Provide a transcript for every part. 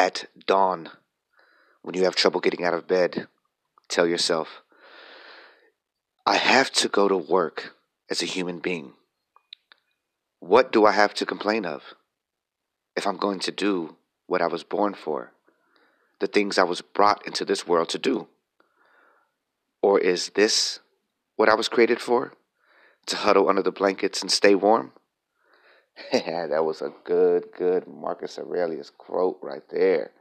At dawn, when you have trouble getting out of bed, tell yourself, I have to go to work as a human being. What do I have to complain of if I'm going to do what I was born for, the things I was brought into this world to do? Or is this what I was created for? To huddle under the blankets and stay warm? that was a good, good Marcus Aurelius quote right there.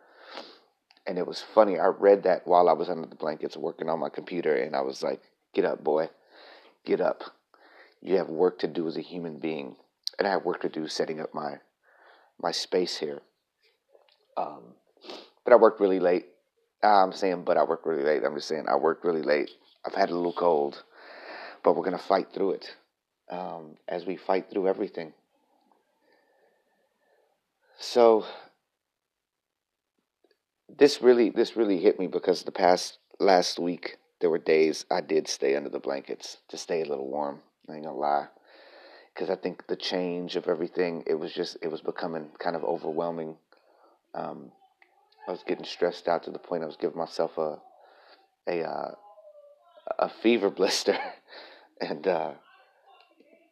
And it was funny. I read that while I was under the blankets working on my computer, and I was like, get up, boy. Get up. You have work to do as a human being. And I have work to do setting up my my space here. Um, but I worked really late. I'm saying, but I worked really late. I'm just saying, I worked really late. I've had a little cold, but we're going to fight through it um, as we fight through everything. So this really this really hit me because the past last week there were days I did stay under the blankets to stay a little warm. I ain't gonna lie, because I think the change of everything it was just it was becoming kind of overwhelming. Um, I was getting stressed out to the point I was giving myself a a uh, a fever blister, and uh,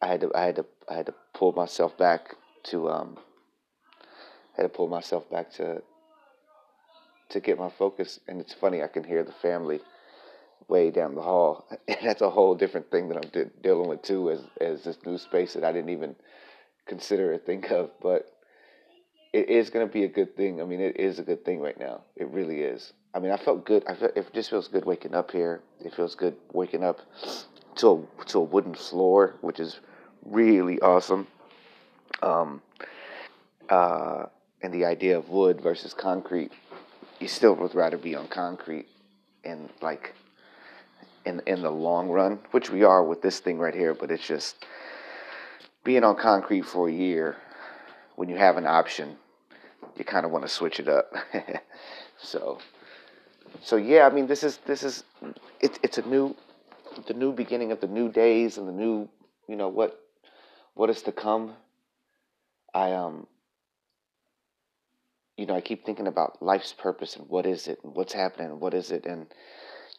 I had to I had to I had to pull myself back to um, had to pull myself back to to get my focus. And it's funny, I can hear the family way down the hall. And that's a whole different thing that I'm de- dealing with too, as as this new space that I didn't even consider or think of. But it is going to be a good thing. I mean, it is a good thing right now. It really is. I mean, I felt good. I felt, it just feels good waking up here. It feels good waking up to a, to a wooden floor, which is really awesome. Um, uh, and the idea of wood versus concrete, you still would rather be on concrete and like in in the long run, which we are with this thing right here, but it's just being on concrete for a year when you have an option, you kind of want to switch it up. so so yeah, I mean this is this is it's it's a new the new beginning of the new days and the new you know what what is to come. I um you know, I keep thinking about life's purpose and what is it and what's happening and what is it and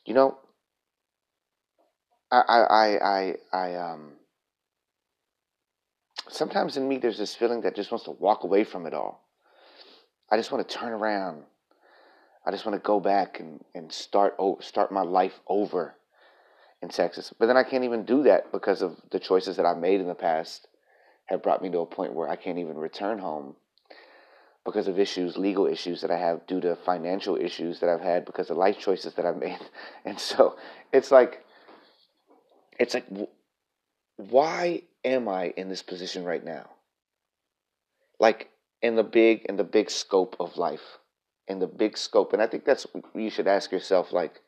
you know I I I I, um sometimes in me there's this feeling that just wants to walk away from it all. I just want to turn around. I just want to go back and, and start oh, start my life over in Texas. But then I can't even do that because of the choices that I made in the past have brought me to a point where I can't even return home because of issues, legal issues that I have due to financial issues that I've had because of life choices that I've made. And so it's like, it's like, why am I in this position right now? Like in the big, in the big scope of life, in the big scope. And I think that's, you should ask yourself, like,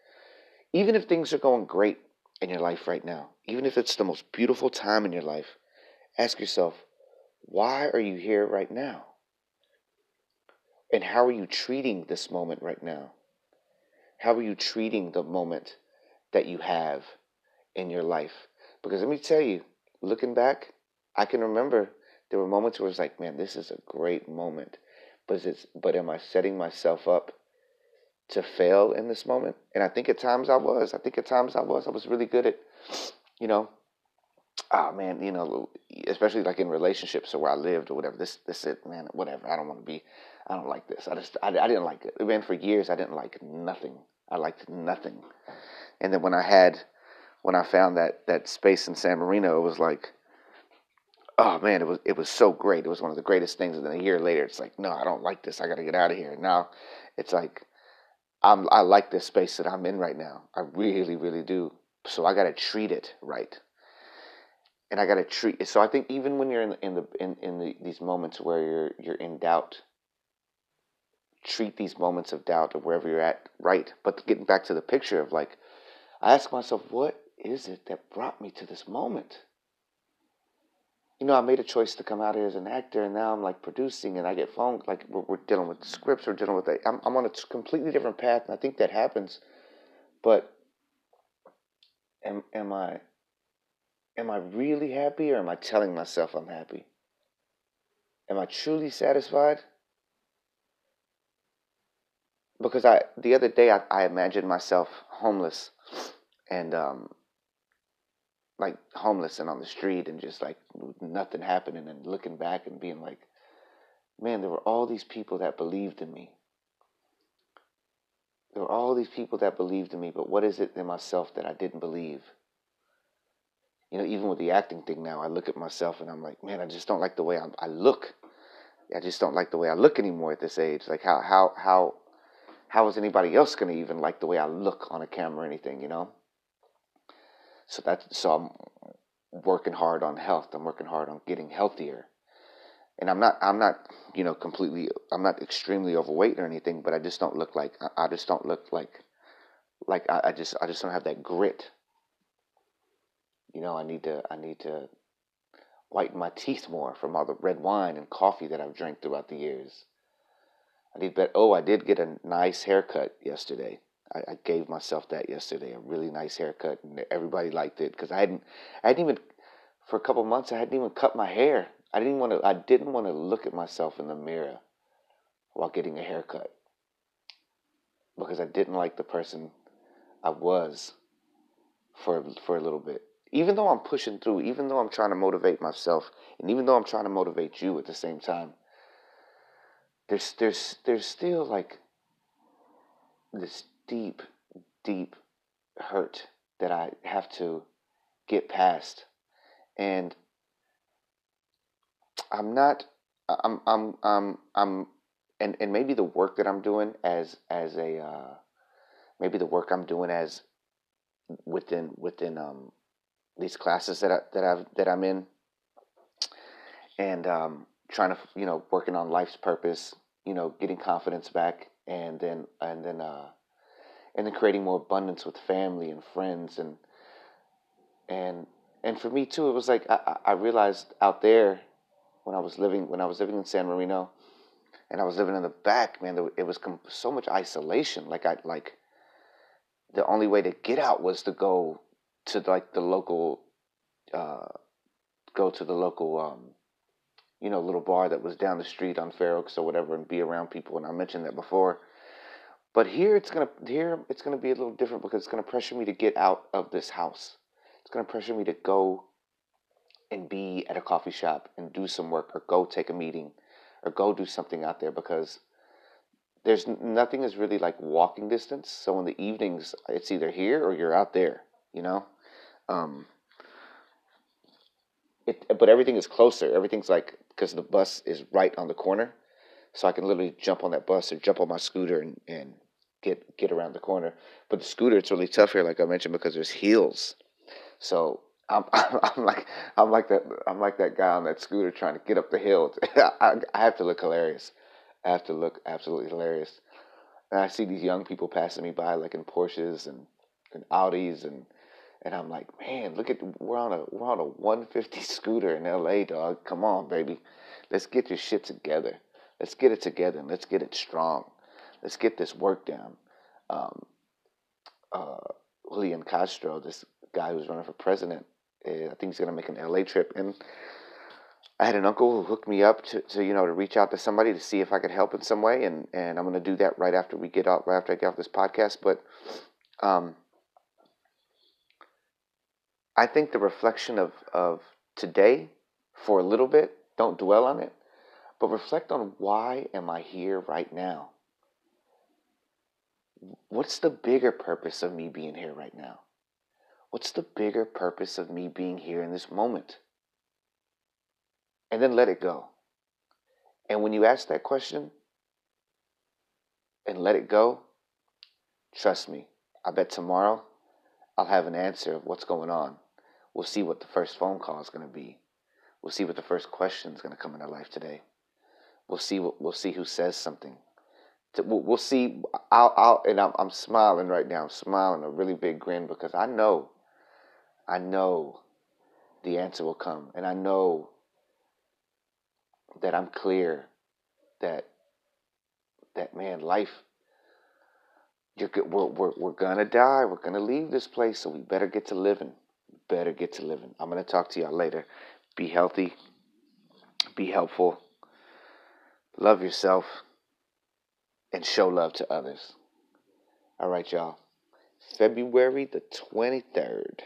even if things are going great in your life right now, even if it's the most beautiful time in your life, ask yourself, why are you here right now? And how are you treating this moment right now? How are you treating the moment that you have in your life? Because let me tell you, looking back, I can remember there were moments where it's like, man, this is a great moment. But it's but am I setting myself up to fail in this moment? And I think at times I was. I think at times I was. I was really good at, you know, oh man, you know, especially like in relationships or where I lived or whatever. This this it, man, whatever. I don't want to be I don't like this. I just, I, I didn't like it. Man, for years, I didn't like nothing. I liked nothing. And then when I had, when I found that, that space in San Marino, it was like, oh man, it was, it was so great. It was one of the greatest things. And then a year later, it's like, no, I don't like this. I got to get out of here. And now it's like, I'm, I like this space that I'm in right now. I really, really do. So I got to treat it right. And I got to treat it. So I think even when you're in, in the, in, in the, these moments where you're, you're in doubt, treat these moments of doubt or wherever you're at right. But getting back to the picture of like, I ask myself, what is it that brought me to this moment? You know, I made a choice to come out here as an actor, and now I'm like producing, and I get phone like we're, we're dealing with scripts, we're dealing with. i am I'm on a completely different path, and I think that happens. But am am I am I really happy, or am I telling myself I'm happy? Am I truly satisfied? Because I the other day I, I imagined myself homeless and um like homeless and on the street and just like nothing happening and looking back and being like man there were all these people that believed in me. There were all these people that believed in me but what is it in myself that I didn't believe? You know even with the acting thing now I look at myself and I'm like man I just don't like the way I, I look. I just don't like the way I look anymore at this age. Like how how how how is anybody else going to even like the way I look on a camera or anything, you know? So that's so I'm working hard on health. I'm working hard on getting healthier. And I'm not I'm not, you know, completely I'm not extremely overweight or anything, but I just don't look like I just don't look like like I, I just I just don't have that grit. You know, I need to I need to whiten my teeth more from all the red wine and coffee that I've drank throughout the years. I need bet. Oh, I did get a nice haircut yesterday. I, I, gave myself that yesterday, a really nice haircut, and everybody liked it because I hadn't, I hadn't even, for a couple months, I hadn't even cut my hair. I didn't want to. I didn't want to look at myself in the mirror while getting a haircut because I didn't like the person I was for for a little bit. Even though I'm pushing through, even though I'm trying to motivate myself, and even though I'm trying to motivate you at the same time, there's there's there's still like this deep deep hurt that I have to get past. And I'm not I'm I'm I'm I'm and and maybe the work that I'm doing as as a uh, maybe the work I'm doing as within within um these classes that I that I've that I'm in. And um trying to you know working on life's purpose you know, getting confidence back, and then and then uh, and then creating more abundance with family and friends, and and and for me too, it was like I, I realized out there when I was living when I was living in San Marino, and I was living in the back, man, it was so much isolation. Like I like the only way to get out was to go to like the local, uh, go to the local um, you know, little bar that was down the street on Fair Oaks or whatever and be around people. And I mentioned that before. But here it's gonna here it's gonna be a little different because it's gonna pressure me to get out of this house. It's gonna pressure me to go and be at a coffee shop and do some work or go take a meeting or go do something out there because there's nothing is really like walking distance. So in the evenings, it's either here or you're out there, you know. Um, it, but everything is closer. Everything's like because the bus is right on the corner, so I can literally jump on that bus or jump on my scooter and, and get get around the corner. But the scooter, it's really tough here, like I mentioned, because there's hills. So I'm, I'm like I'm like that I'm like that guy on that scooter trying to get up the hill. I, I have to look hilarious. I have to look absolutely hilarious. And I see these young people passing me by, like in Porsches and, and Audis and and I'm like, man, look at we're on a we're on a 150 scooter in LA, dog. Come on, baby. Let's get your shit together. Let's get it together and let's get it strong. Let's get this work down. Um, uh, Julian Castro, this guy who's running for president, eh, I think he's gonna make an LA trip, and I had an uncle who hooked me up to, to you know to reach out to somebody to see if I could help in some way, and and I'm gonna do that right after we get out, right after I get off this podcast. But um, I think the reflection of, of today for a little bit, don't dwell on it, but reflect on why am I here right now? What's the bigger purpose of me being here right now? What's the bigger purpose of me being here in this moment? And then let it go. And when you ask that question and let it go, trust me, I bet tomorrow I'll have an answer of what's going on. We'll see what the first phone call is going to be. We'll see what the first question is going to come in our life today. We'll see what we'll see who says something. We'll, see. I'll, I'll and I'm, I'm smiling right now. I'm smiling a really big grin because I know, I know, the answer will come, and I know that I'm clear that that man life you're, we're, we're, we're gonna die we're gonna leave this place so we better get to living better get to living. I'm going to talk to y'all later. Be healthy, be helpful, love yourself, and show love to others. All right, y'all. February the 23rd.